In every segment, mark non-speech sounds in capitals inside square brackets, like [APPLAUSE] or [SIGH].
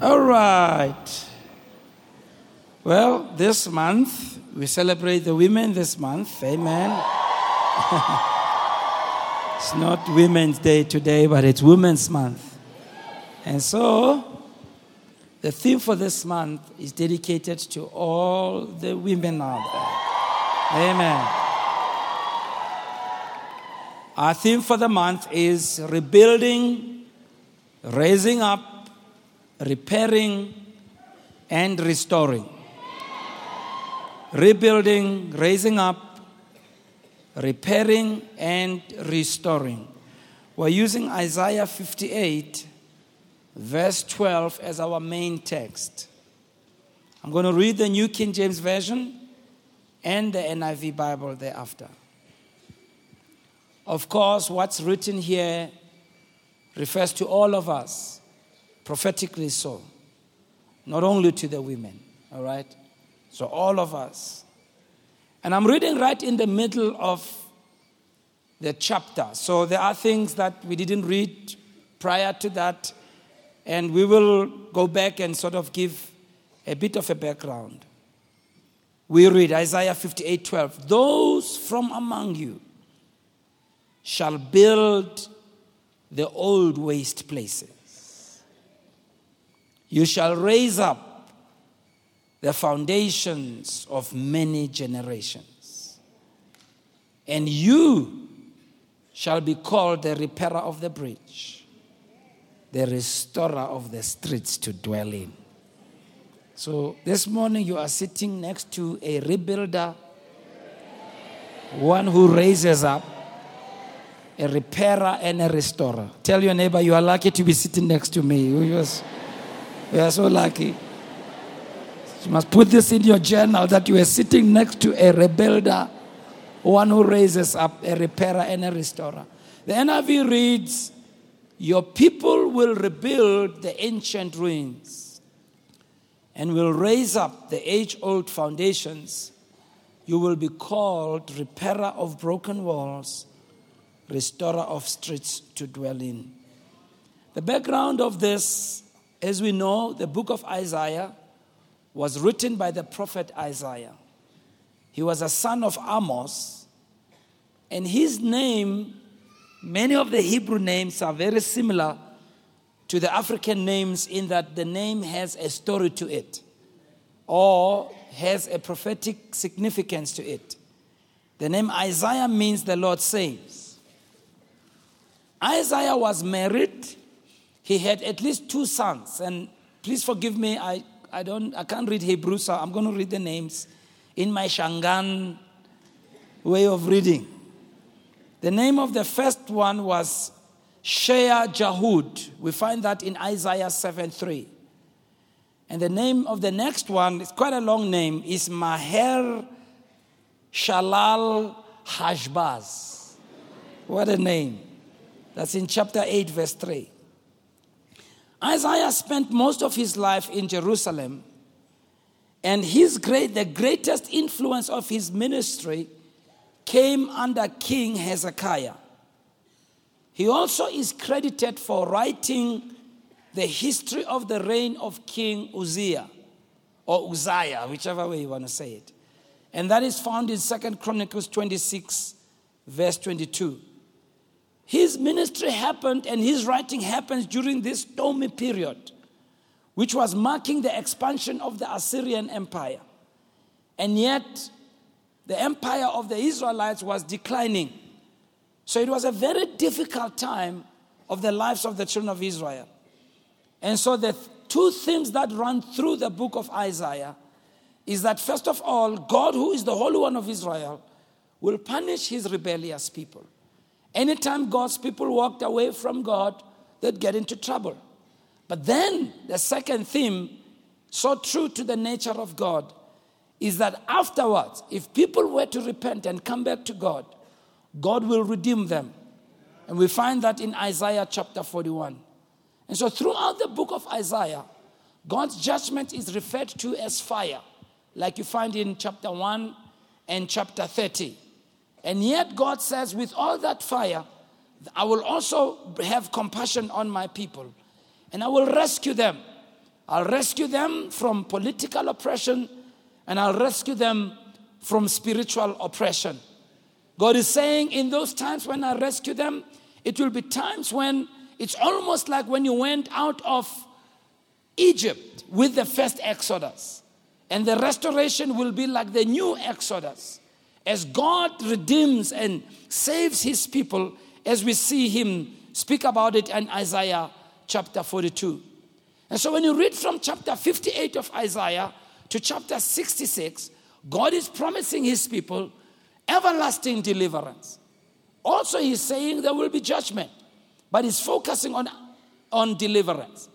All right. Well, this month, we celebrate the women this month. Amen. [LAUGHS] it's not Women's Day today, but it's Women's Month. And so, the theme for this month is dedicated to all the women out there. Amen. Our theme for the month is rebuilding, raising up, repairing, and restoring. Rebuilding, raising up, repairing, and restoring. We're using Isaiah 58 verse 12 as our main text. I'm going to read the New King James Version and the NIV Bible thereafter. Of course, what's written here refers to all of us, prophetically so, not only to the women, all right? So, all of us. And I'm reading right in the middle of the chapter. So, there are things that we didn't read prior to that and we will go back and sort of give a bit of a background. We read Isaiah 58 12. Those from among you shall build the old waste places. You shall raise up the foundations of many generations. And you shall be called the repairer of the bridge the restorer of the streets to dwell in. So this morning you are sitting next to a rebuilder, one who raises up, a repairer and a restorer. Tell your neighbor you are lucky to be sitting next to me. We, are so lucky. You must put this in your journal that you are sitting next to a rebuilder, one who raises up, a repairer and a restorer. The NIV reads, your people will rebuild the ancient ruins and will raise up the age old foundations. You will be called repairer of broken walls, restorer of streets to dwell in. The background of this, as we know, the book of Isaiah was written by the prophet Isaiah. He was a son of Amos, and his name Many of the Hebrew names are very similar to the African names in that the name has a story to it or has a prophetic significance to it. The name Isaiah means the Lord saves. Isaiah was married. He had at least two sons. And please forgive me, I, I, don't, I can't read Hebrew, so I'm going to read the names in my Shangaan way of reading. The name of the first one was Shea Jahud. We find that in Isaiah 7 3. And the name of the next one is quite a long name, is Maher Shalal Hashbaz. What a name. That's in chapter 8, verse 3. Isaiah spent most of his life in Jerusalem, and his great, the greatest influence of his ministry came under King Hezekiah. He also is credited for writing the history of the reign of King Uzziah or Uzziah, whichever way you want to say it. And that is found in Second Chronicles 26, verse 22. His ministry happened and his writing happens during this stormy period, which was marking the expansion of the Assyrian Empire. And yet, the empire of the Israelites was declining. So it was a very difficult time of the lives of the children of Israel. And so the two themes that run through the book of Isaiah is that first of all, God, who is the Holy One of Israel, will punish his rebellious people. Anytime God's people walked away from God, they'd get into trouble. But then the second theme, so true to the nature of God, is that afterwards, if people were to repent and come back to God, God will redeem them. And we find that in Isaiah chapter 41. And so, throughout the book of Isaiah, God's judgment is referred to as fire, like you find in chapter 1 and chapter 30. And yet, God says, with all that fire, I will also have compassion on my people, and I will rescue them I'll rescue them from political oppression, and I'll rescue them from spiritual oppression. God is saying, in those times when I rescue them, it will be times when it's almost like when you went out of Egypt with the first Exodus. And the restoration will be like the new Exodus. As God redeems and saves his people, as we see him speak about it in Isaiah chapter 42. And so when you read from chapter 58 of Isaiah to chapter 66, God is promising his people everlasting deliverance. Also, he's saying there will be judgment, but he's focusing on, on deliverance.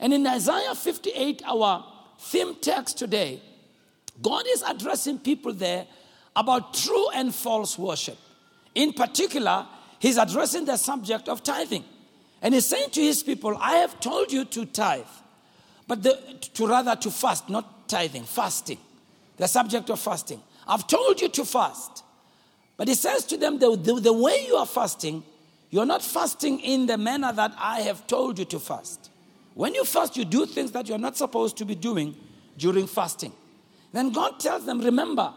And in Isaiah 58, our theme text today, God is addressing people there about true and false worship. In particular, he's addressing the subject of tithing. And he's saying to his people, I have told you to tithe, but the, to rather to fast, not tithing, fasting. The subject of fasting. I've told you to fast. But he says to them, the, the, the way you are fasting, you're not fasting in the manner that I have told you to fast. When you fast, you do things that you're not supposed to be doing during fasting. Then God tells them, Remember,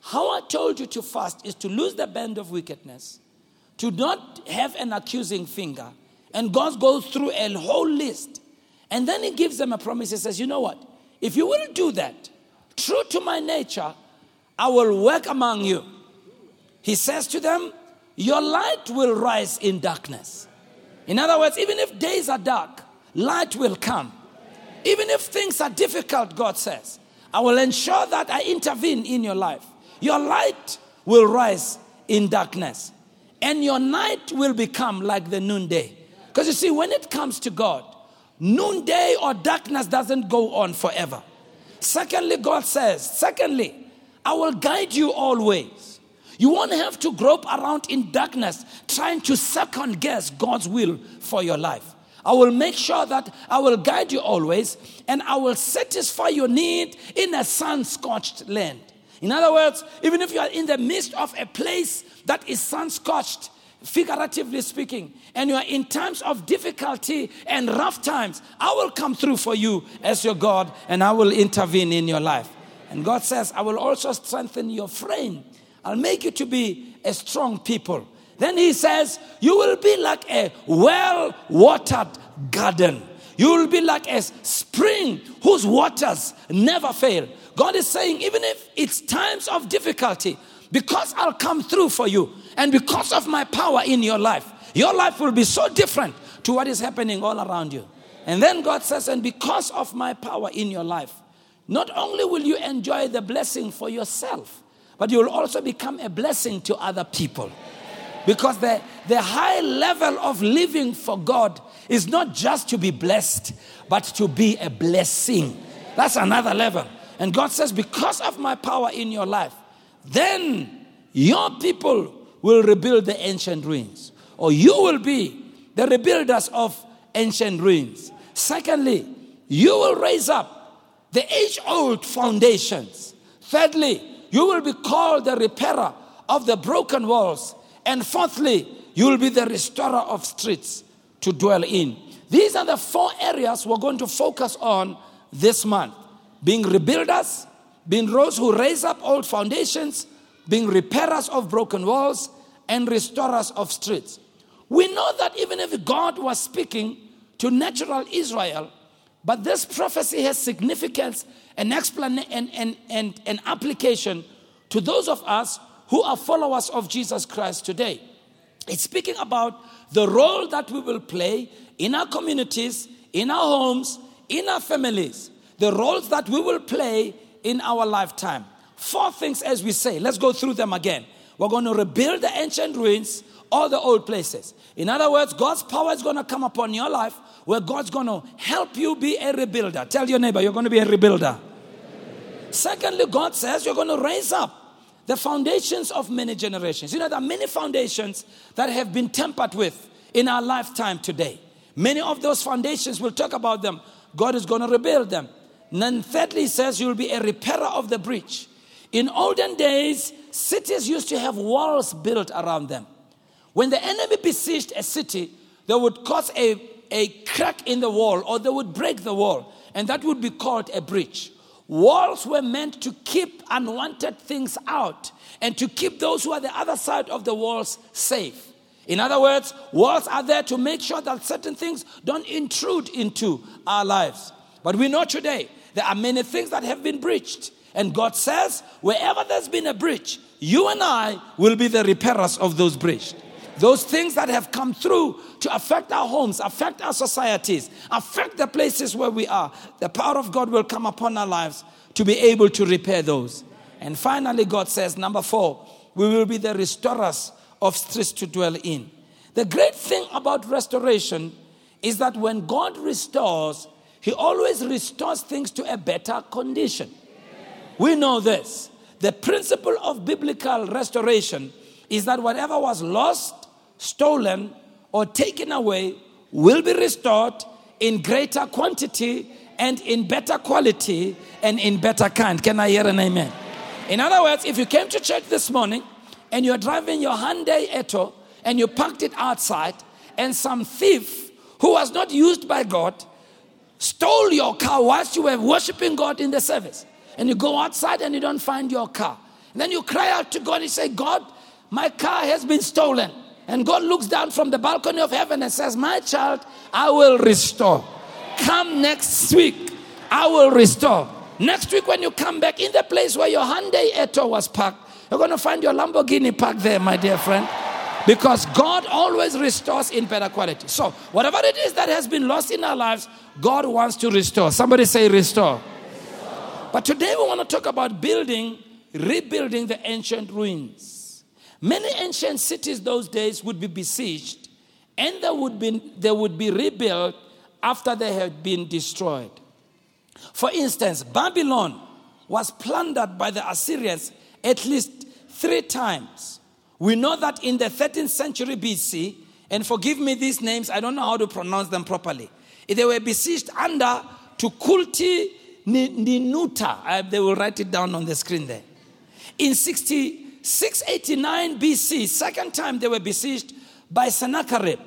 how I told you to fast is to lose the band of wickedness, to not have an accusing finger. And God goes through a whole list. And then He gives them a promise. He says, You know what? If you will do that, true to my nature, I will work among you. He says to them, Your light will rise in darkness. In other words, even if days are dark, light will come. Even if things are difficult, God says, I will ensure that I intervene in your life. Your light will rise in darkness, and your night will become like the noonday. Because you see, when it comes to God, noonday or darkness doesn't go on forever. Secondly, God says, secondly, I will guide you always. You won't have to grope around in darkness trying to second guess God's will for your life. I will make sure that I will guide you always and I will satisfy your need in a sun scorched land. In other words, even if you are in the midst of a place that is sun scorched, figuratively speaking, and you are in times of difficulty and rough times, I will come through for you as your God and I will intervene in your life. And God says, I will also strengthen your frame I'll make you to be a strong people. Then he says, You will be like a well watered garden. You will be like a spring whose waters never fail. God is saying, even if it's times of difficulty, because I'll come through for you and because of my power in your life, your life will be so different to what is happening all around you. And then God says, and because of my power in your life, not only will you enjoy the blessing for yourself, but you will also become a blessing to other people. Because the, the high level of living for God is not just to be blessed, but to be a blessing. That's another level. And God says, Because of my power in your life, then your people will rebuild the ancient ruins, or you will be the rebuilders of ancient ruins. Secondly, you will raise up the age old foundations. Thirdly, you will be called the repairer of the broken walls. And fourthly, you will be the restorer of streets to dwell in. These are the four areas we're going to focus on this month being rebuilders, being those who raise up old foundations, being repairers of broken walls, and restorers of streets. We know that even if God was speaking to natural Israel, but this prophecy has significance and explanation and, and, and, and application to those of us who are followers of Jesus Christ today. It's speaking about the role that we will play in our communities, in our homes, in our families, the roles that we will play in our lifetime. Four things, as we say. Let's go through them again. We're going to rebuild the ancient ruins, all the old places. In other words, God's power is going to come upon your life where God's going to help you be a rebuilder. Tell your neighbor, you're going to be a rebuilder. Secondly, God says you're going to raise up the foundations of many generations. You know, there are many foundations that have been tampered with in our lifetime today. Many of those foundations, we'll talk about them. God is going to rebuild them. Then, thirdly, he says you'll be a repairer of the breach. In olden days, cities used to have walls built around them. When the enemy besieged a city, they would cause a a crack in the wall or they would break the wall, and that would be called a breach. Walls were meant to keep unwanted things out and to keep those who are the other side of the walls safe. In other words, walls are there to make sure that certain things don't intrude into our lives. But we know today there are many things that have been breached. And God says, wherever there's been a breach, you and I will be the repairers of those breached. Those things that have come through to affect our homes, affect our societies, affect the places where we are, the power of God will come upon our lives to be able to repair those. And finally, God says, number four, we will be the restorers of streets to dwell in. The great thing about restoration is that when God restores, He always restores things to a better condition. We know this. The principle of biblical restoration is that whatever was lost stolen, or taken away will be restored in greater quantity and in better quality and in better kind. Can I hear an amen? In other words, if you came to church this morning and you're driving your Hyundai Eto and you parked it outside, and some thief who was not used by God stole your car whilst you were worshiping God in the service, and you go outside and you don't find your car, and then you cry out to God and say, God, my car has been stolen. And God looks down from the balcony of heaven and says, My child, I will restore. Come next week, I will restore. Next week, when you come back in the place where your Hyundai Eto was parked, you're going to find your Lamborghini parked there, my dear friend. Because God always restores in better quality. So, whatever it is that has been lost in our lives, God wants to restore. Somebody say, restore. restore. But today we want to talk about building, rebuilding the ancient ruins. Many ancient cities those days would be besieged and they would be, they would be rebuilt after they had been destroyed. For instance, Babylon was plundered by the Assyrians at least three times. We know that in the 13th century BC, and forgive me these names, I don't know how to pronounce them properly. They were besieged under Tukulti Ninurta. They will write it down on the screen there. In 60, 689 BC, second time they were besieged by Sennacherib.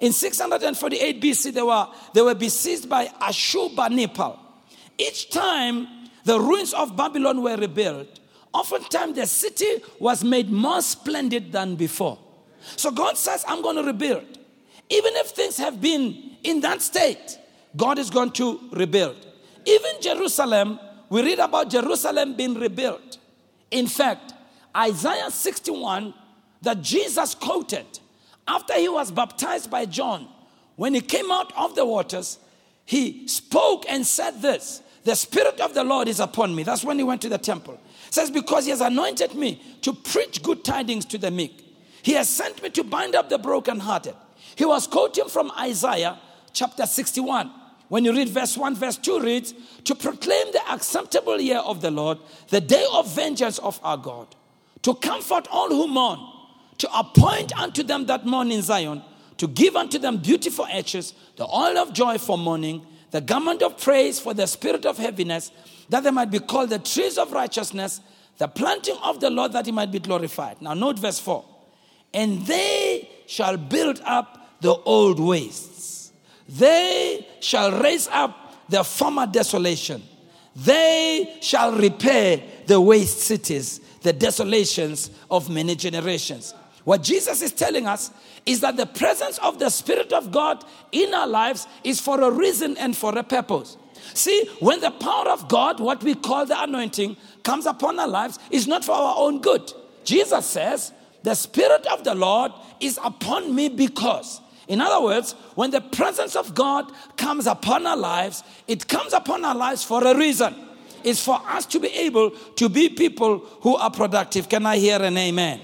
In 648 BC, they were, they were besieged by Ashurbanipal. Each time the ruins of Babylon were rebuilt, oftentimes the city was made more splendid than before. So God says, I'm going to rebuild. Even if things have been in that state, God is going to rebuild. Even Jerusalem, we read about Jerusalem being rebuilt. In fact, Isaiah 61 that Jesus quoted after he was baptized by John. When he came out of the waters, he spoke and said this The Spirit of the Lord is upon me. That's when he went to the temple. Says, Because he has anointed me to preach good tidings to the meek. He has sent me to bind up the brokenhearted. He was quoting from Isaiah chapter 61. When you read verse 1, verse 2 reads, To proclaim the acceptable year of the Lord, the day of vengeance of our God to comfort all who mourn, to appoint unto them that mourn in Zion, to give unto them beautiful ashes, the oil of joy for mourning, the garment of praise for the spirit of heaviness, that they might be called the trees of righteousness, the planting of the Lord, that he might be glorified. Now, note verse 4 And they shall build up the old wastes, they shall raise up the former desolation, they shall repair the waste cities the desolations of many generations. What Jesus is telling us is that the presence of the Spirit of God in our lives is for a reason and for a purpose. See, when the power of God, what we call the anointing, comes upon our lives, is not for our own good. Jesus says, The Spirit of the Lord is upon me because. In other words, when the presence of God comes upon our lives, it comes upon our lives for a reason It's for us to be able to be people who are productive. Can I hear an amen?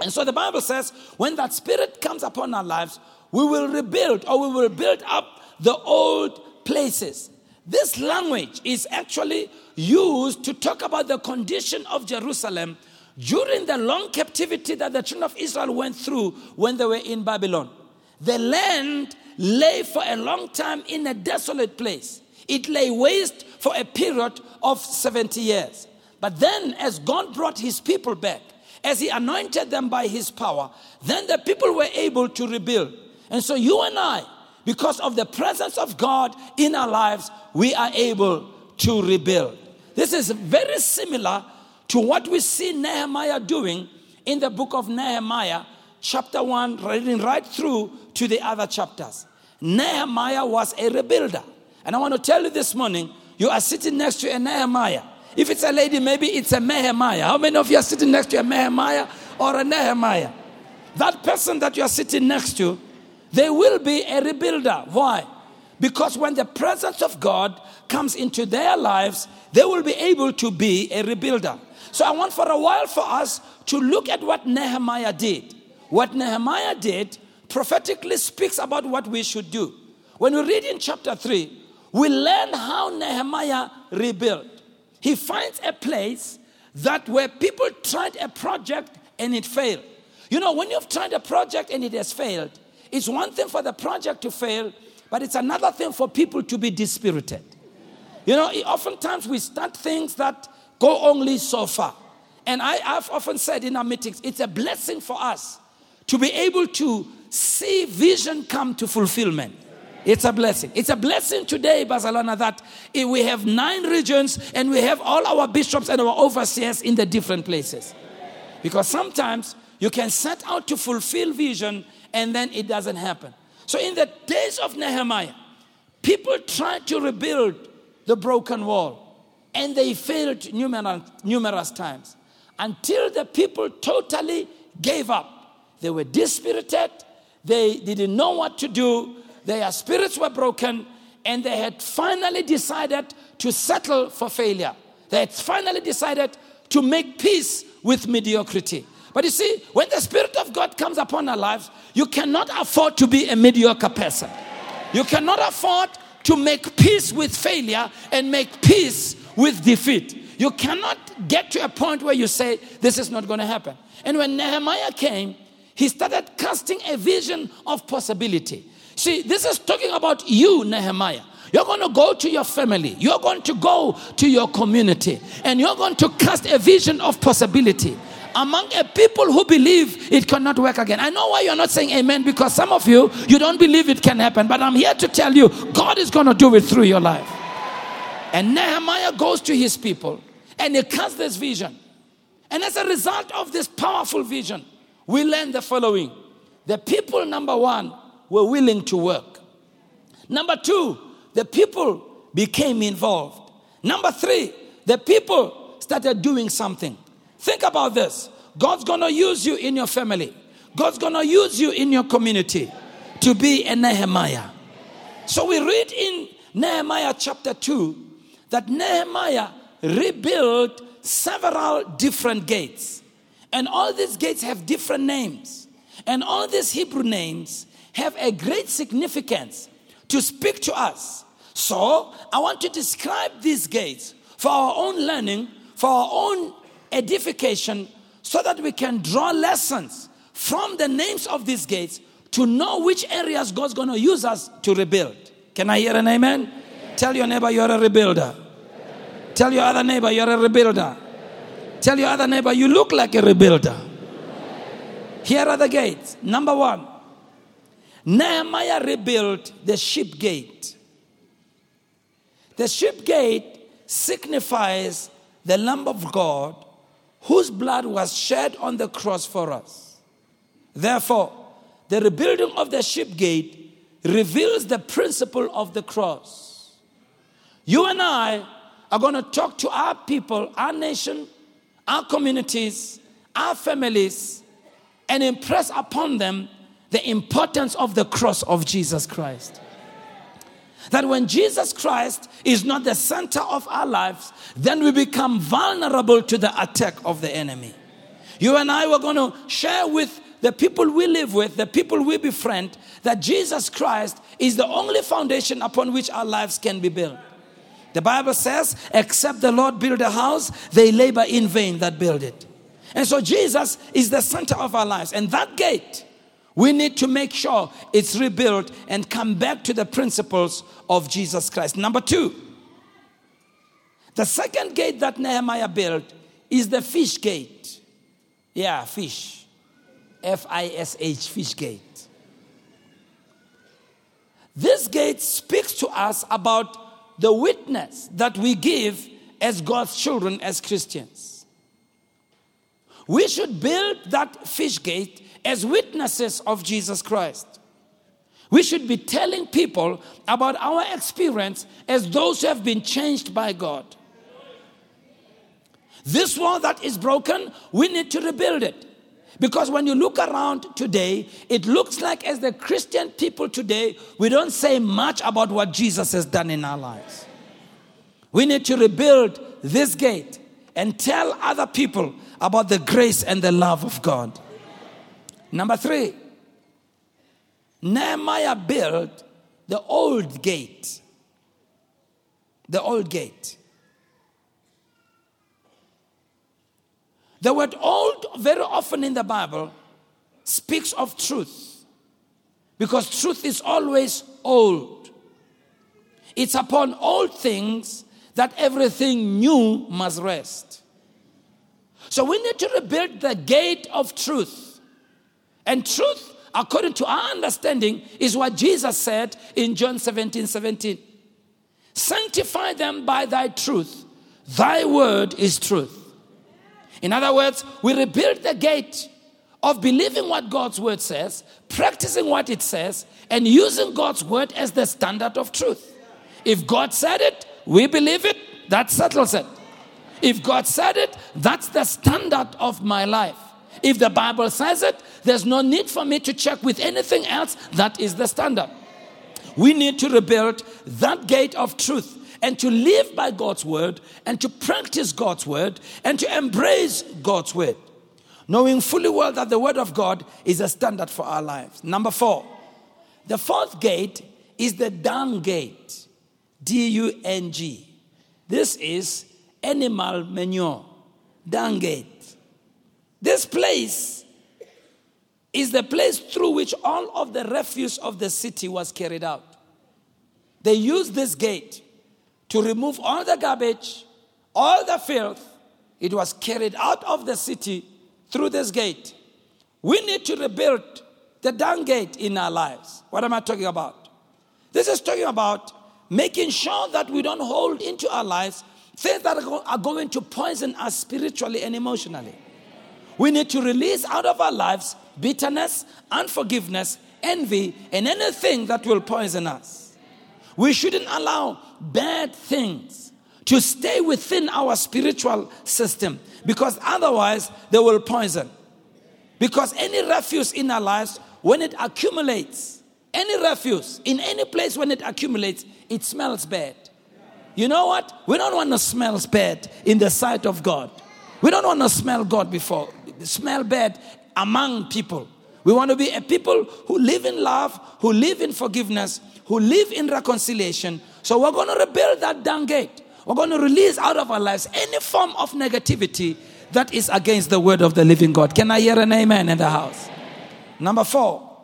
And so the Bible says, when that spirit comes upon our lives, we will rebuild or we will build up the old places. This language is actually used to talk about the condition of Jerusalem during the long captivity that the children of Israel went through when they were in Babylon. The land lay for a long time in a desolate place. It lay waste for a period of 70 years. But then, as God brought his people back, as he anointed them by his power, then the people were able to rebuild. And so, you and I, because of the presence of God in our lives, we are able to rebuild. This is very similar to what we see Nehemiah doing in the book of Nehemiah, chapter 1, reading right through to the other chapters. Nehemiah was a rebuilder. And I want to tell you this morning, you are sitting next to a Nehemiah. If it's a lady, maybe it's a Nehemiah. How many of you are sitting next to a Nehemiah or a Nehemiah? That person that you are sitting next to, they will be a rebuilder. Why? Because when the presence of God comes into their lives, they will be able to be a rebuilder. So I want for a while for us to look at what Nehemiah did. What Nehemiah did prophetically speaks about what we should do. When we read in chapter 3, we learn how Nehemiah rebuilt. He finds a place that where people tried a project and it failed. You know, when you've tried a project and it has failed, it's one thing for the project to fail, but it's another thing for people to be dispirited. You know, oftentimes we start things that go only so far. And I, have often said in our meetings, it's a blessing for us to be able to see vision come to fulfillment. It's a blessing. It's a blessing today, Barcelona, that we have nine regions and we have all our bishops and our overseers in the different places. Because sometimes you can set out to fulfill vision and then it doesn't happen. So, in the days of Nehemiah, people tried to rebuild the broken wall and they failed numerous, numerous times until the people totally gave up. They were dispirited, they didn't know what to do, their spirits were broken, and they had finally decided to settle for failure. They had finally decided to make peace with mediocrity. But you see, when the Spirit of God comes upon our lives, you cannot afford to be a mediocre person. You cannot afford to make peace with failure and make peace with defeat. You cannot get to a point where you say, This is not going to happen. And when Nehemiah came, he started casting a vision of possibility. See, this is talking about you, Nehemiah. You're going to go to your family, you're going to go to your community, and you're going to cast a vision of possibility among a people who believe it cannot work again. I know why you're not saying amen because some of you, you don't believe it can happen, but I'm here to tell you God is going to do it through your life. And Nehemiah goes to his people and he casts this vision. And as a result of this powerful vision, we learn the following the people, number one, were willing to work. Number two, the people became involved. Number three, the people started doing something. Think about this God's gonna use you in your family, God's gonna use you in your community to be a Nehemiah. So we read in Nehemiah chapter 2 that Nehemiah rebuilt several different gates. And all these gates have different names. And all these Hebrew names have a great significance to speak to us. So, I want to describe these gates for our own learning, for our own edification, so that we can draw lessons from the names of these gates to know which areas God's going to use us to rebuild. Can I hear an amen? amen. Tell your neighbor you're a rebuilder. Amen. Tell your other neighbor you're a rebuilder. Amen. Tell your other neighbor you look like a rebuilder. Here are the gates. Number one, Nehemiah rebuilt the sheep gate. The sheep gate signifies the Lamb of God whose blood was shed on the cross for us. Therefore, the rebuilding of the sheep gate reveals the principle of the cross. You and I are going to talk to our people, our nation, our communities, our families, and impress upon them the importance of the cross of Jesus Christ. That when Jesus Christ is not the center of our lives, then we become vulnerable to the attack of the enemy. You and I were going to share with the people we live with, the people we befriend, that Jesus Christ is the only foundation upon which our lives can be built. The Bible says, except the Lord build a house, they labor in vain that build it. And so Jesus is the center of our lives. And that gate we need to make sure it's rebuilt and come back to the principles of Jesus Christ. Number two, the second gate that Nehemiah built is the fish gate. Yeah, fish. F I S H, fish gate. This gate speaks to us about the witness that we give as God's children, as Christians. We should build that fish gate as witnesses of Jesus Christ. We should be telling people about our experience as those who have been changed by God. This wall that is broken, we need to rebuild it. Because when you look around today, it looks like as the Christian people today, we don't say much about what Jesus has done in our lives. We need to rebuild this gate and tell other people about the grace and the love of God. Number three, Nehemiah built the old gate. The old gate. The word old, very often in the Bible, speaks of truth. Because truth is always old. It's upon old things that everything new must rest. So we need to rebuild the gate of truth. And truth, according to our understanding, is what Jesus said in John 17 17. Sanctify them by thy truth. Thy word is truth. In other words, we rebuild the gate of believing what God's word says, practicing what it says, and using God's word as the standard of truth. If God said it, we believe it, that settles it. If God said it, that's the standard of my life. If the Bible says it, there's no need for me to check with anything else. That is the standard. We need to rebuild that gate of truth and to live by God's word and to practice God's word and to embrace God's word, knowing fully well that the word of God is a standard for our lives. Number four, the fourth gate is the dung gate. D U N G. This is animal manure, dung gate. This place is the place through which all of the refuse of the city was carried out. They used this gate to remove all the garbage, all the filth. It was carried out of the city through this gate. We need to rebuild the dung gate in our lives. What am I talking about? This is talking about making sure that we don't hold into our lives things that are going to poison us spiritually and emotionally. We need to release out of our lives bitterness, unforgiveness, envy, and anything that will poison us. We shouldn't allow bad things to stay within our spiritual system because otherwise they will poison. Because any refuse in our lives, when it accumulates, any refuse in any place when it accumulates, it smells bad. You know what? We don't want to smell bad in the sight of God. We don't want to smell God before, smell bad among people. We want to be a people who live in love, who live in forgiveness, who live in reconciliation. So we're going to rebuild that dung gate. We're going to release out of our lives any form of negativity that is against the word of the living God. Can I hear an amen in the house? Number four,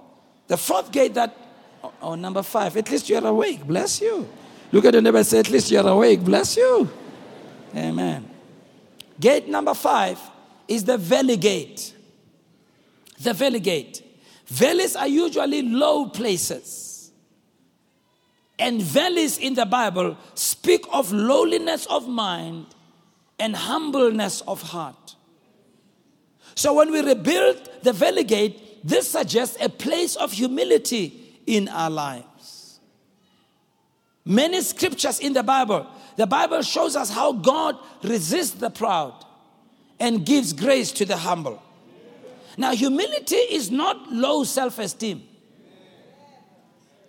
the fourth gate that, oh, oh number five, at least you're awake. Bless you. Look at the neighbor and say, at least you're awake. Bless you. Amen. Gate number five is the valley gate. The valley gate. Valleys are usually low places. And valleys in the Bible speak of lowliness of mind and humbleness of heart. So when we rebuild the valley gate, this suggests a place of humility in our lives. Many scriptures in the Bible, the Bible shows us how God resists the proud and gives grace to the humble. Now, humility is not low self esteem.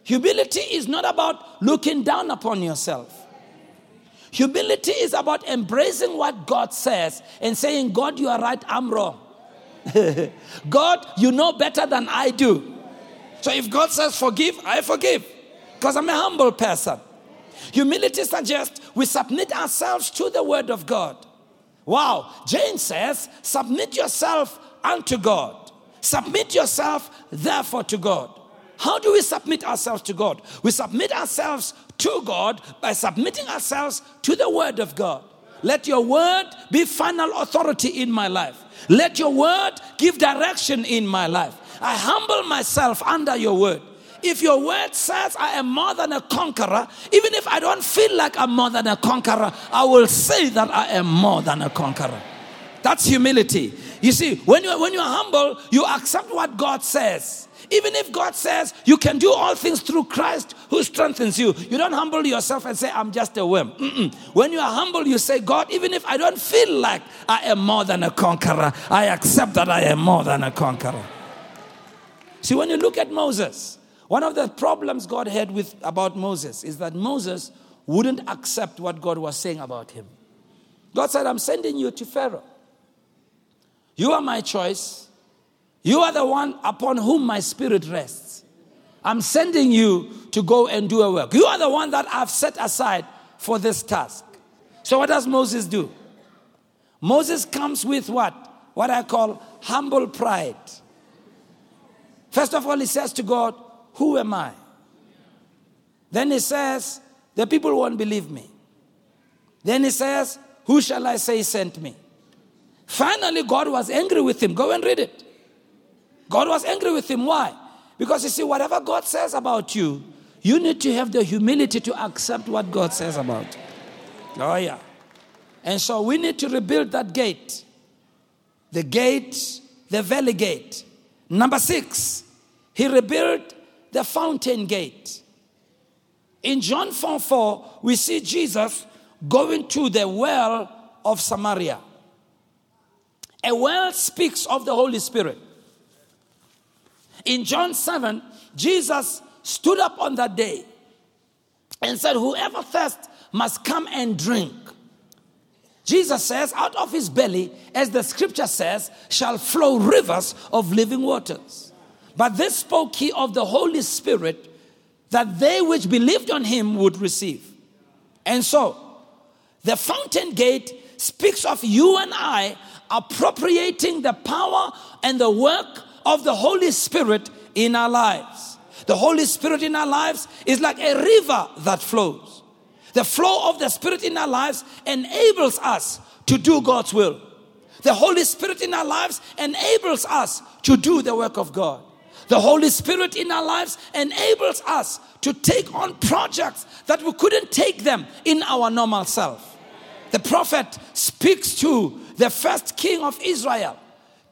Humility is not about looking down upon yourself. Humility is about embracing what God says and saying, God, you are right, I'm wrong. [LAUGHS] God, you know better than I do. So if God says forgive, I forgive because I'm a humble person. Humility suggests we submit ourselves to the word of God. Wow, James says, submit yourself unto God. Submit yourself, therefore, to God. How do we submit ourselves to God? We submit ourselves to God by submitting ourselves to the Word of God. Let your Word be final authority in my life. Let your Word give direction in my life. I humble myself under your Word. If your word says I am more than a conqueror, even if I don't feel like I'm more than a conqueror, I will say that I am more than a conqueror. That's humility. You see, when you're, when you're humble, you accept what God says. Even if God says you can do all things through Christ who strengthens you, you don't humble yourself and say, I'm just a worm. Mm-mm. When you are humble, you say, God, even if I don't feel like I am more than a conqueror, I accept that I am more than a conqueror. See, when you look at Moses, one of the problems God had with about Moses is that Moses wouldn't accept what God was saying about him. God said, I'm sending you to Pharaoh. You are my choice. You are the one upon whom my spirit rests. I'm sending you to go and do a work. You are the one that I've set aside for this task. So, what does Moses do? Moses comes with what? What I call humble pride. First of all, he says to God, Who am I? Then he says, The people won't believe me. Then he says, Who shall I say sent me? Finally, God was angry with him. Go and read it. God was angry with him. Why? Because you see, whatever God says about you, you need to have the humility to accept what God says about you. Oh, yeah. And so we need to rebuild that gate. The gate, the valley gate. Number six, he rebuilt the fountain gate. In John 4 4, we see Jesus going to the well of Samaria. A well speaks of the Holy Spirit. In John 7, Jesus stood up on that day and said, Whoever thirsts must come and drink. Jesus says, Out of his belly, as the scripture says, shall flow rivers of living waters. But this spoke he of the Holy Spirit that they which believed on him would receive. And so, the fountain gate speaks of you and I appropriating the power and the work of the Holy Spirit in our lives. The Holy Spirit in our lives is like a river that flows. The flow of the Spirit in our lives enables us to do God's will. The Holy Spirit in our lives enables us to do the work of God. The Holy Spirit in our lives enables us to take on projects that we couldn't take them in our normal self. The prophet speaks to the first king of Israel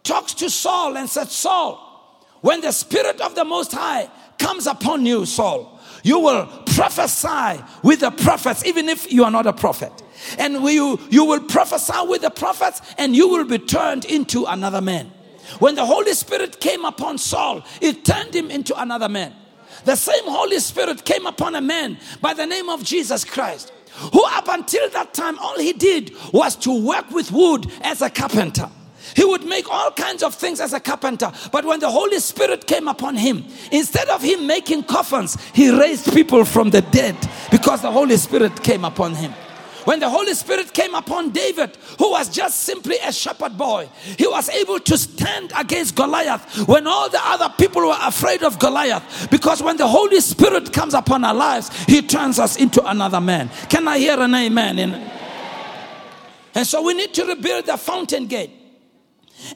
talks to Saul and said, Saul, when the Spirit of the Most High comes upon you, Saul, you will prophesy with the prophets, even if you are not a prophet. And you, you will prophesy with the prophets, and you will be turned into another man. When the Holy Spirit came upon Saul, it turned him into another man. The same Holy Spirit came upon a man by the name of Jesus Christ, who up until that time, all he did was to work with wood as a carpenter. He would make all kinds of things as a carpenter. But when the Holy Spirit came upon him, instead of him making coffins, he raised people from the dead because the Holy Spirit came upon him. When the Holy Spirit came upon David, who was just simply a shepherd boy, he was able to stand against Goliath when all the other people were afraid of Goliath. Because when the Holy Spirit comes upon our lives, he turns us into another man. Can I hear an amen? And so we need to rebuild the fountain gate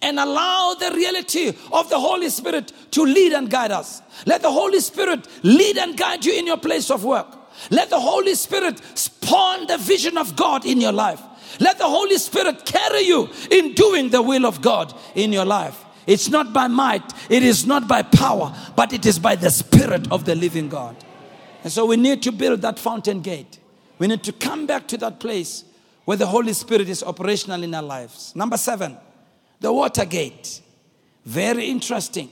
and allow the reality of the Holy Spirit to lead and guide us. Let the Holy Spirit lead and guide you in your place of work. Let the Holy Spirit spawn the vision of God in your life. Let the Holy Spirit carry you in doing the will of God in your life. It's not by might, it is not by power, but it is by the Spirit of the living God. And so we need to build that fountain gate. We need to come back to that place where the Holy Spirit is operational in our lives. Number seven, the water gate. Very interesting.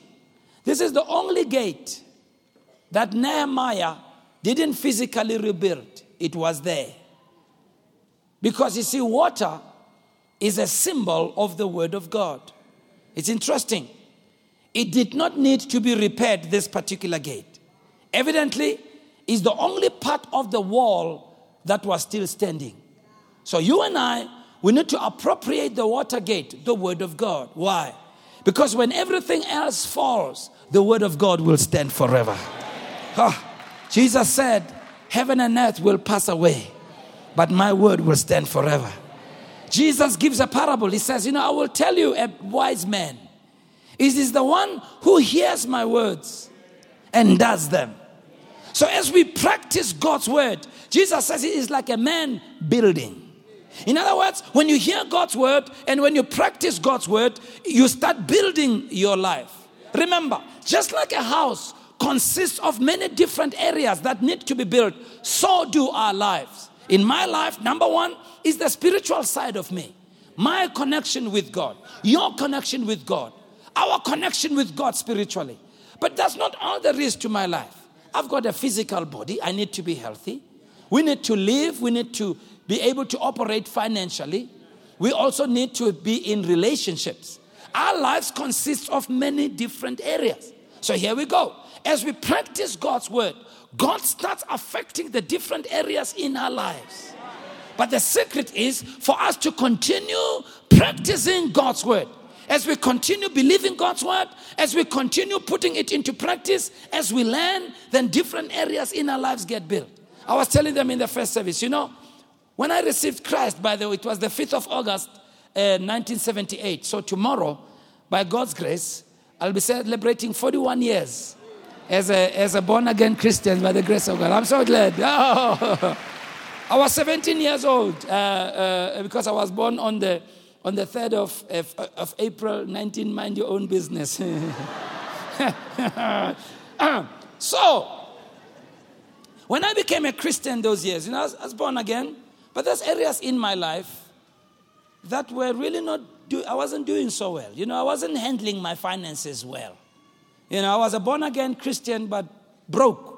This is the only gate that Nehemiah didn't physically rebuild, it was there. Because you see, water is a symbol of the Word of God. It's interesting. It did not need to be repaired, this particular gate. Evidently, is the only part of the wall that was still standing. So you and I we need to appropriate the water gate, the word of God. Why? Because when everything else falls, the word of God will stand forever. Oh, Jesus said, Heaven and earth will pass away, but my word will stand forever. Jesus gives a parable. He says, You know, I will tell you a wise man. It is the one who hears my words and does them. So as we practice God's word, Jesus says it is like a man building. In other words, when you hear God's word and when you practice God's word, you start building your life. Remember, just like a house consists of many different areas that need to be built, so do our lives. In my life, number one is the spiritual side of me. My connection with God, your connection with God, our connection with God spiritually. But that's not all there is to my life. I've got a physical body, I need to be healthy. We need to live, we need to be able to operate financially. We also need to be in relationships. Our lives consist of many different areas. So here we go. As we practice God's word, God starts affecting the different areas in our lives. But the secret is for us to continue practicing God's word. As we continue believing God's word, as we continue putting it into practice, as we learn, then different areas in our lives get built. I was telling them in the first service, you know, when I received Christ, by the way, it was the 5th of August, uh, 1978. So tomorrow, by God's grace, I'll be celebrating 41 years as a, as a born again Christian by the grace of God. I'm so glad. [LAUGHS] Oh. I was 17 years old uh, uh, because I was born on the, on the 3rd of, of, of April, 19, mind your own business. [LAUGHS] so, when I became a Christian those years, you know, I was, I was born again, but there's areas in my life that were really not, do, I wasn't doing so well. You know, I wasn't handling my finances well. You know, I was a born again Christian, but broke.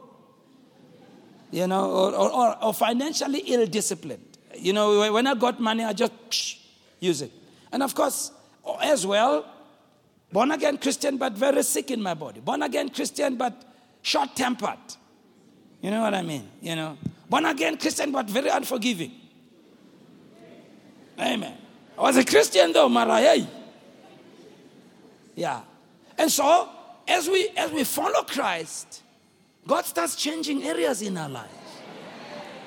You know, or, or, or financially ill disciplined. You know, when I got money, I just psh, use it. And of course, as well, born again Christian, but very sick in my body. Born again Christian, but short tempered. You know what I mean? You know, born again Christian, but very unforgiving. Amen. I was a Christian though, Mariah. Yeah. And so, as we as we follow Christ, God starts changing areas in our lives.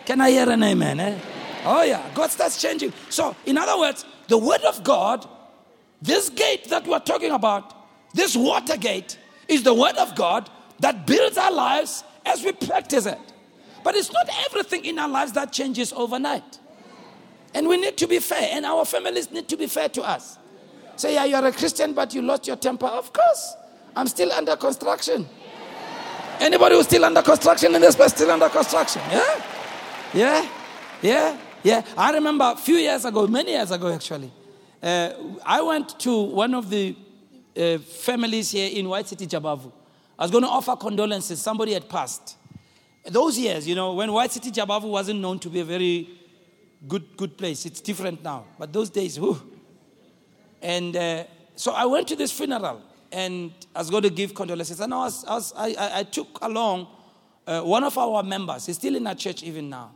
Can I hear an amen? Eh? Oh yeah, God starts changing. So, in other words, the word of God, this gate that we're talking about, this water gate, is the word of God that builds our lives as we practice it. But it's not everything in our lives that changes overnight. And we need to be fair, and our families need to be fair to us. Say, yeah, you're a Christian, but you lost your temper. Of course, I'm still under construction. Anybody who's still under construction in this place, still under construction. Yeah? Yeah? Yeah? Yeah? I remember a few years ago, many years ago actually, uh, I went to one of the uh, families here in White City, Jabavu. I was going to offer condolences. Somebody had passed. Those years, you know, when White City, Jabavu wasn't known to be a very good, good place. It's different now. But those days, whew. And uh, so I went to this funeral and I was going to give condolences. And I, was, I, was, I, I took along uh, one of our members. He's still in our church even now.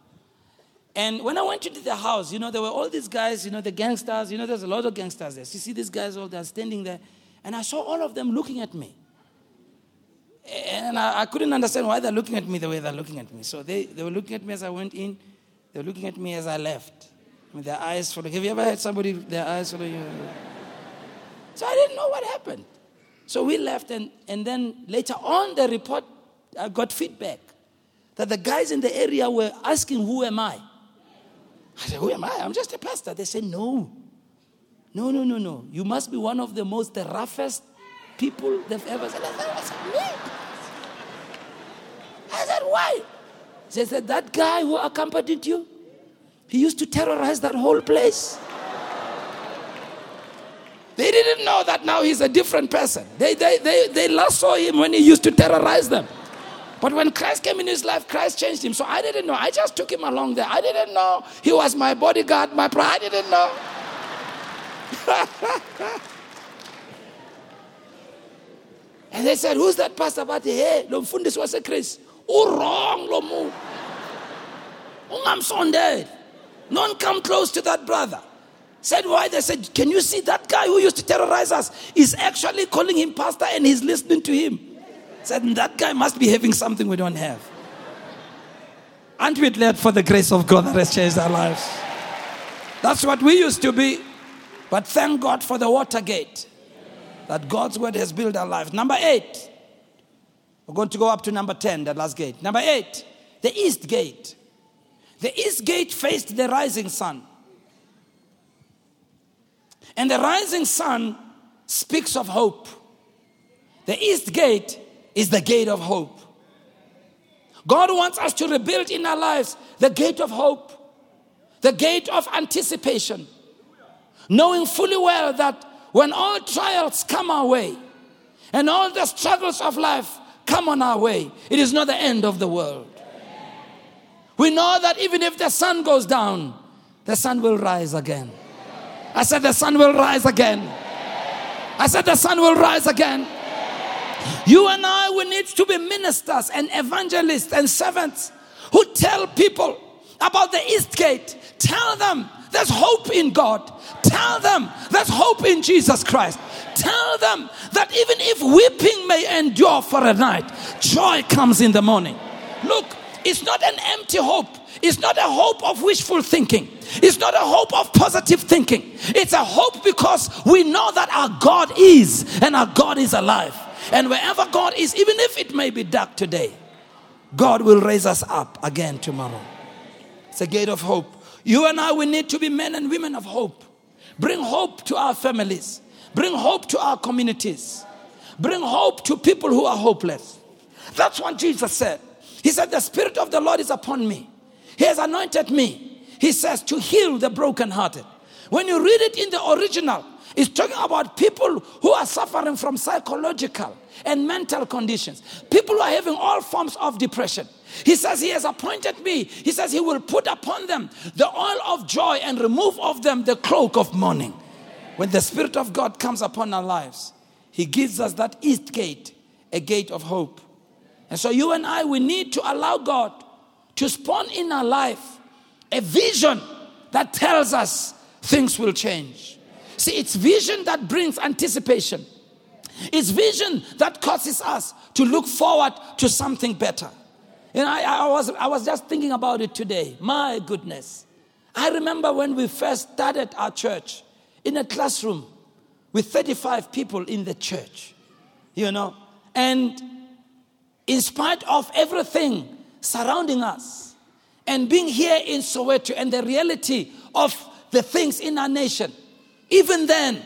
And when I went to the house, you know, there were all these guys, you know, the gangsters. You know, there's a lot of gangsters there. So you see these guys all there standing there. And I saw all of them looking at me. And I, I couldn't understand why they're looking at me the way they're looking at me. So they, they were looking at me as I went in. They were looking at me as I left. With their eyes full. Have you ever had somebody, their eyes of you? So I didn't know what happened. So we left, and, and then later on, the report, I got feedback that the guys in the area were asking, Who am I? I said, Who am I? I'm just a pastor. They said, No. No, no, no, no. You must be one of the most, the roughest people they've ever said. I said, Me? I said, Why? They said, That guy who accompanied you, he used to terrorize that whole place. They didn't know that now he's a different person. They, they, they, they last saw him when he used to terrorize them. But when Christ came in his life, Christ changed him. So I didn't know. I just took him along there. I didn't know he was my bodyguard, my pride. I didn't know. [LAUGHS] and they said, Who's that pastor? But hey, lo mfundisi wase Chris. Oh, wrong, lo mu. Ungamsondeli. Don't come close to that brother. Said why? They said, Can you see that guy who used to terrorize us is actually calling him pastor and he's listening to him? Said that guy must be having something we don't have. Aren't we glad for the grace of God that has changed our lives? That's what we used to be. But thank God for the Watergate that God's word has built our lives. Number eight, We're going to go up to number 10, that last gate. Number 8, the east gate. The east gate faced the rising sun. And the rising sun speaks of hope. The east gate is the gate of hope. God wants us to rebuild in our lives the gate of hope, the gate of anticipation, knowing fully well that when all trials come our way and all the struggles of life come on our way, it is not the end of the world. We know that even if the sun goes down, the sun will rise again. I said, The sun will rise again. I said, The sun will rise again. You and I, we need to be ministers and evangelists and servants who tell people about the East Gate. Tell them there's hope in God. Tell them there's hope in Jesus Christ. Tell them that even if weeping may endure for a night, joy comes in the morning. Look, it's not an empty hope. It's not a hope of wishful thinking. It's not a hope of positive thinking. It's a hope because we know that our God is and our God is alive. And wherever God is, even if it may be dark today, God will raise us up again tomorrow. It's a gate of hope. You and I, we need to be men and women of hope. Bring hope to our families, bring hope to our communities, bring hope to people who are hopeless. That's what Jesus said. He said, The Spirit of the Lord is upon me. He has anointed me. He says, to heal the brokenhearted. When you read it in the original, it's talking about people who are suffering from psychological and mental conditions, people who are having all forms of depression. He says he has appointed me. He says he will put upon them the oil of joy and remove of them the cloak of mourning. When the Spirit of God comes upon our lives, he gives us that east gate, a gate of hope. And so you and I, we need to allow God to spawn in our life a vision that tells us things will change. See, it's vision that brings anticipation. It's vision that causes us to look forward to something better. And I, I, was, I was just thinking about it today. My goodness. I remember when we first started our church in a classroom with 35 people in the church, you know, and in spite of everything surrounding us and being here in Soweto and the reality of the things in our nation, even then,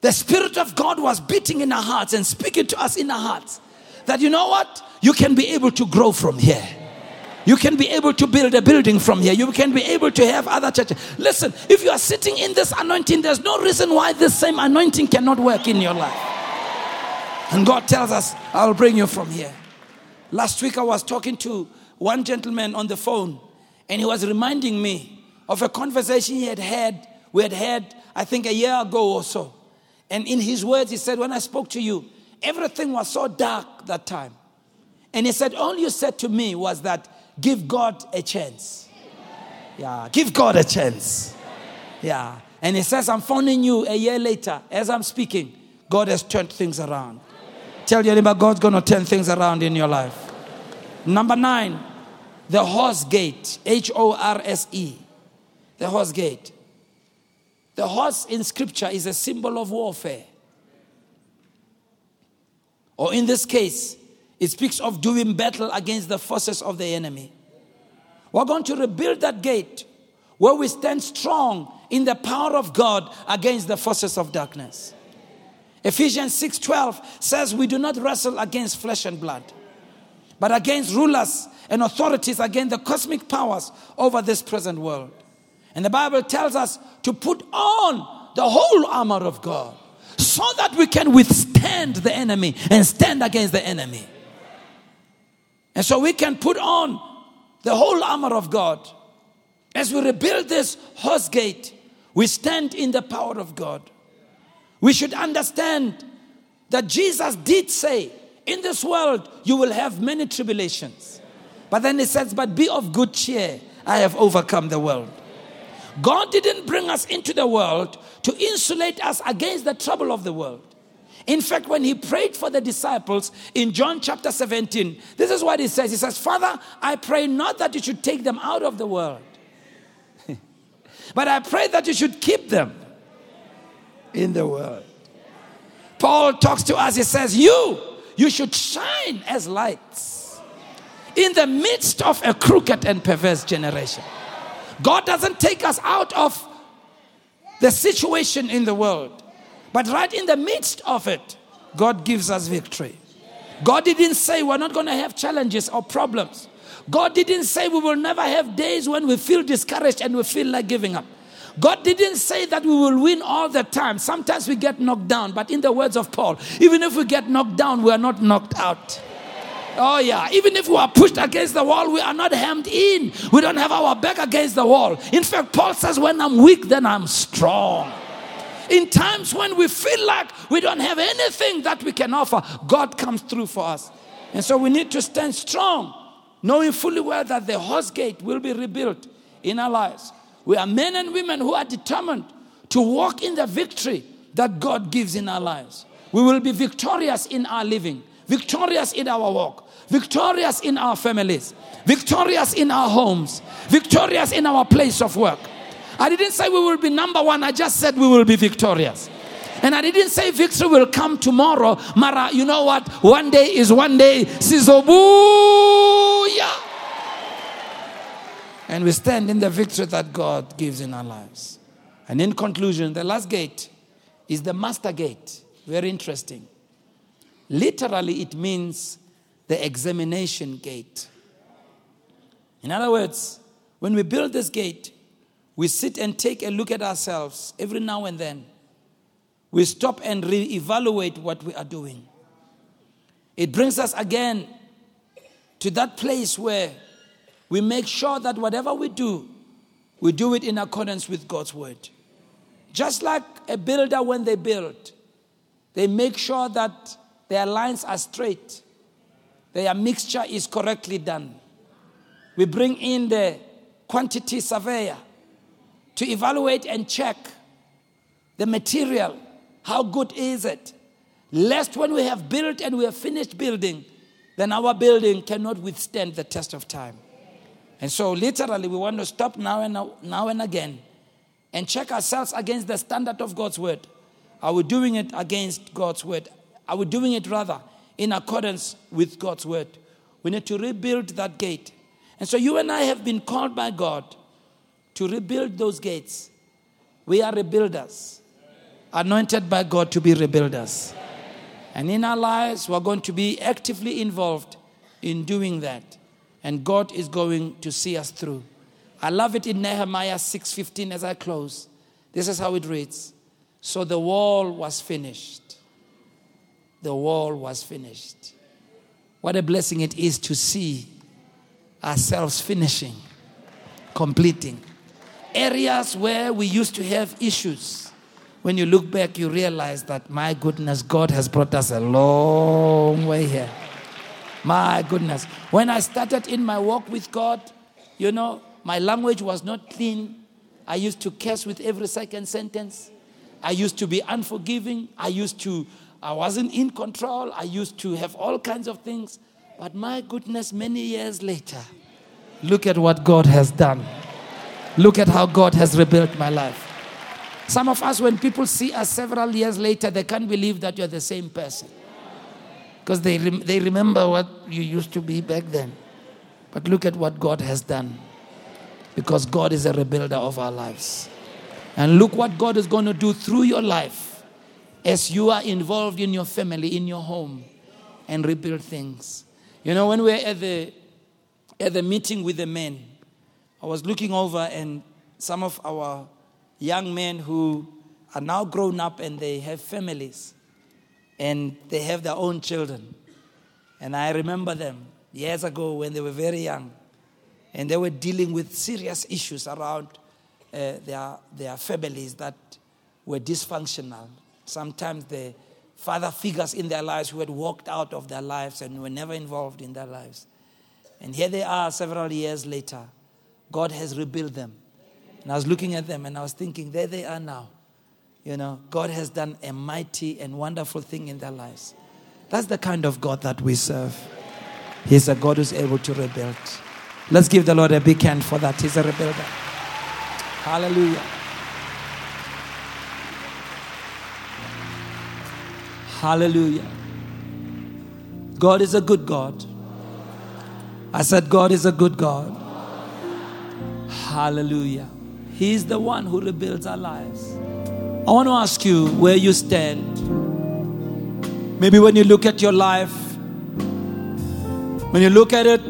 the Spirit of God was beating in our hearts and speaking to us in our hearts that you know what? You can be able to grow from here. You can be able to build a building from here. You can be able to have other churches. Listen, if you are sitting in this anointing, there's no reason why this same anointing cannot work in your life. And God tells us, I'll bring you from here. Last week I was talking to one gentleman on the phone, and he was reminding me of a conversation he had had, we had had, I think, a year ago or so. And in his words, he said, When I spoke to you, everything was so dark that time. And he said, All you said to me was that give God a chance. Yeah, give God a chance. Yeah. And he says, I'm phoning you a year later as I'm speaking. God has turned things around. Tell your neighbor, God's going to turn things around in your life. Number nine, the horse gate. H O R S E. The horse gate. The horse in scripture is a symbol of warfare. Or in this case, it speaks of doing battle against the forces of the enemy. We're going to rebuild that gate where we stand strong in the power of God against the forces of darkness. Ephesians 6:12 says we do not wrestle against flesh and blood, but against rulers and authorities, against the cosmic powers over this present world. And the Bible tells us to put on the whole armor of God so that we can withstand the enemy and stand against the enemy. And so we can put on the whole armor of God. As we rebuild this horse gate, we stand in the power of God. We should understand that Jesus did say, In this world you will have many tribulations. But then he says, But be of good cheer, I have overcome the world. God didn't bring us into the world to insulate us against the trouble of the world. In fact, when he prayed for the disciples in John chapter 17, this is what he says He says, Father, I pray not that you should take them out of the world, [LAUGHS] but I pray that you should keep them in the world. Paul talks to us, he says, You, you should shine as lights in the midst of a crooked and perverse generation. God doesn't take us out of the situation in the world, but right in the midst of it, God gives us victory. God didn't say we're not going to have challenges or problems. God didn't say we will never have days when we feel discouraged and we feel like giving up. God didn't say that we will win all the time. Sometimes we get knocked down, but in the words of Paul, even if we get knocked down, we are not knocked out. Oh, yeah. Even if we are pushed against the wall, we are not hemmed in. We don't have our back against the wall. In fact, Paul says, when I'm weak, then I'm strong. In times when we feel like we don't have anything that we can offer, God comes through for us. And so we need to stand strong, knowing fully well that the horse gate will be rebuilt in our lives. We are men and women who are determined to walk in the victory that God gives in our lives. We will be victorious in our living, victorious in our walk, victorious in our families, victorious in our homes, victorious in our place of work. I didn't say we will be number one, I just said we will be victorious. And I didn't say victory will come tomorrow. Mara, you know what? One day is one day. Sizobuya. And we stand in the victory that God gives in our lives. And in conclusion, the last gate is the muster gate. Very interesting. Literally, it means the examination gate. In other words, when we build this gate, we sit and take a look at ourselves every now and then. We stop and re-evaluate what we are doing. It brings us again to that place where we make sure that whatever we do, we do it in accordance with God's word. Just like a builder, when they build, they make sure that their lines are straight, their mixture is correctly done. We bring in the quantity surveyor to evaluate and check the material. How good is it? Lest when we have built and we have finished building, then our building cannot withstand the test of time. And so, literally, we want to stop now and now and again and check ourselves against the standard of God's word. Are we doing it against God's word? Are we doing it rather in accordance with God's word? We need to rebuild that gate. And so, you and I have been called by God to rebuild those gates. We are rebuilders, anointed by God to be rebuilders. And in our lives, we're going to be actively involved in doing that and God is going to see us through. I love it in Nehemiah 6:15 as I close. This is how it reads. So the wall was finished. The wall was finished. What a blessing it is to see ourselves finishing, completing. Areas where we used to have issues. When you look back, you realize that, my goodness, God has brought us a long way here. My goodness. When I started in my walk with God, you know, my language was not clean. I used to curse with every second sentence. I used to be unforgiving. I used to, I wasn't in control. I used to have all kinds of things. But my goodness, many years later, look at what God has done. Look at how God has rebuilt my life. Some of us, when people see us several years later, they can't believe that you're the same person because they, they remember what you used to be back then. But look at what God has done because God is a rebuilder of our lives. And look what God is going to do through your life as you are involved in your family, in your home, and rebuild things. You know, when we were at the, at the meeting with the men, I was looking over, and some of our young men who are now grown up and they have families and they have their own children. And I remember them years ago when they were very young, and they were dealing with serious issues around uh, their, their families that were dysfunctional. Sometimes the father figures in their lives who had walked out of their lives and were never involved in their lives. And here they are several years later. God has rebuilt them. And I was looking at them and I was thinking, there they are now. You know, God has done a mighty and wonderful thing in their lives. That's the kind of God that we serve. He's a God who's able to rebuild. Let's give the Lord a big hand for that. He's a rebuilder. Hallelujah. Hallelujah. God is a good God. I said, God is a good God. Hallelujah. He's the one who rebuilds our lives. I want to ask you where you stand. Maybe when you look at your life, when you look at it,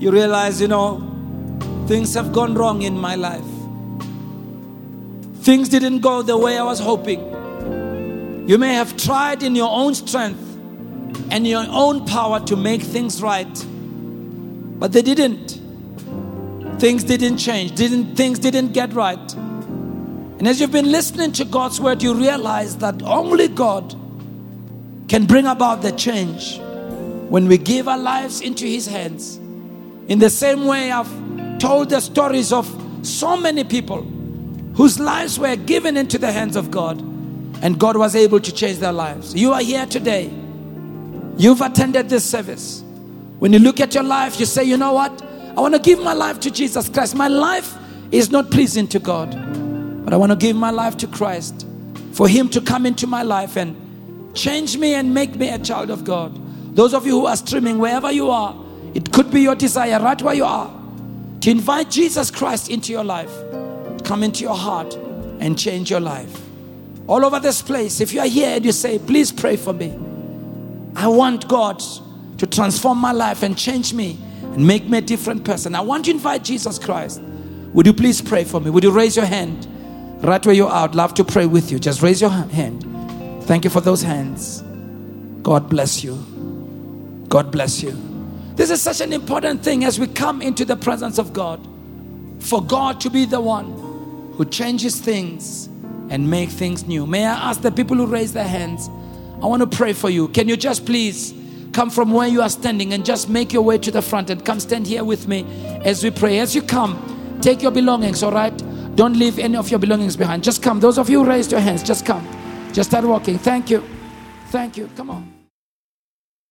you realize, you know, things have gone wrong in my life. Things didn't go the way I was hoping. You may have tried in your own strength and your own power to make things right, but they didn't. Things didn't change, didn't, things didn't get right. And as you've been listening to God's word, you realize that only God can bring about the change when we give our lives into His hands. In the same way, I've told the stories of so many people whose lives were given into the hands of God, and God was able to change their lives. You are here today. You've attended this service. When you look at your life, you say, you know what? I want to give my life to Jesus Christ. My life is not pleasing to God, but I want to give my life to Christ for Him to come into my life and change me and make me a child of God. Those of you who are streaming, wherever you are, it could be your desire right where you are to invite Jesus Christ into your life, come into your heart, and change your life. All over this place, if you are here and you say, Please pray for me, I want God to transform my life and change me and make me a different person. I want to invite Jesus Christ. Would you please pray for me? Would you raise your hand right where you are? I'd love to pray with you. Just raise your hand. Thank you for those hands. God bless you. God bless you. This is such an important thing as we come into the presence of God. For God to be the one who changes things and make things new. May I ask the people who raise their hands? I want to pray for you. Can you just please come from where you are standing and just make your way to the front and come stand here with me as we pray. As you come, take your belongings, all right? Don't leave any of your belongings behind. Just come. Those of you who raised your hands, just come. Just start walking. Thank you. Thank you. Come on.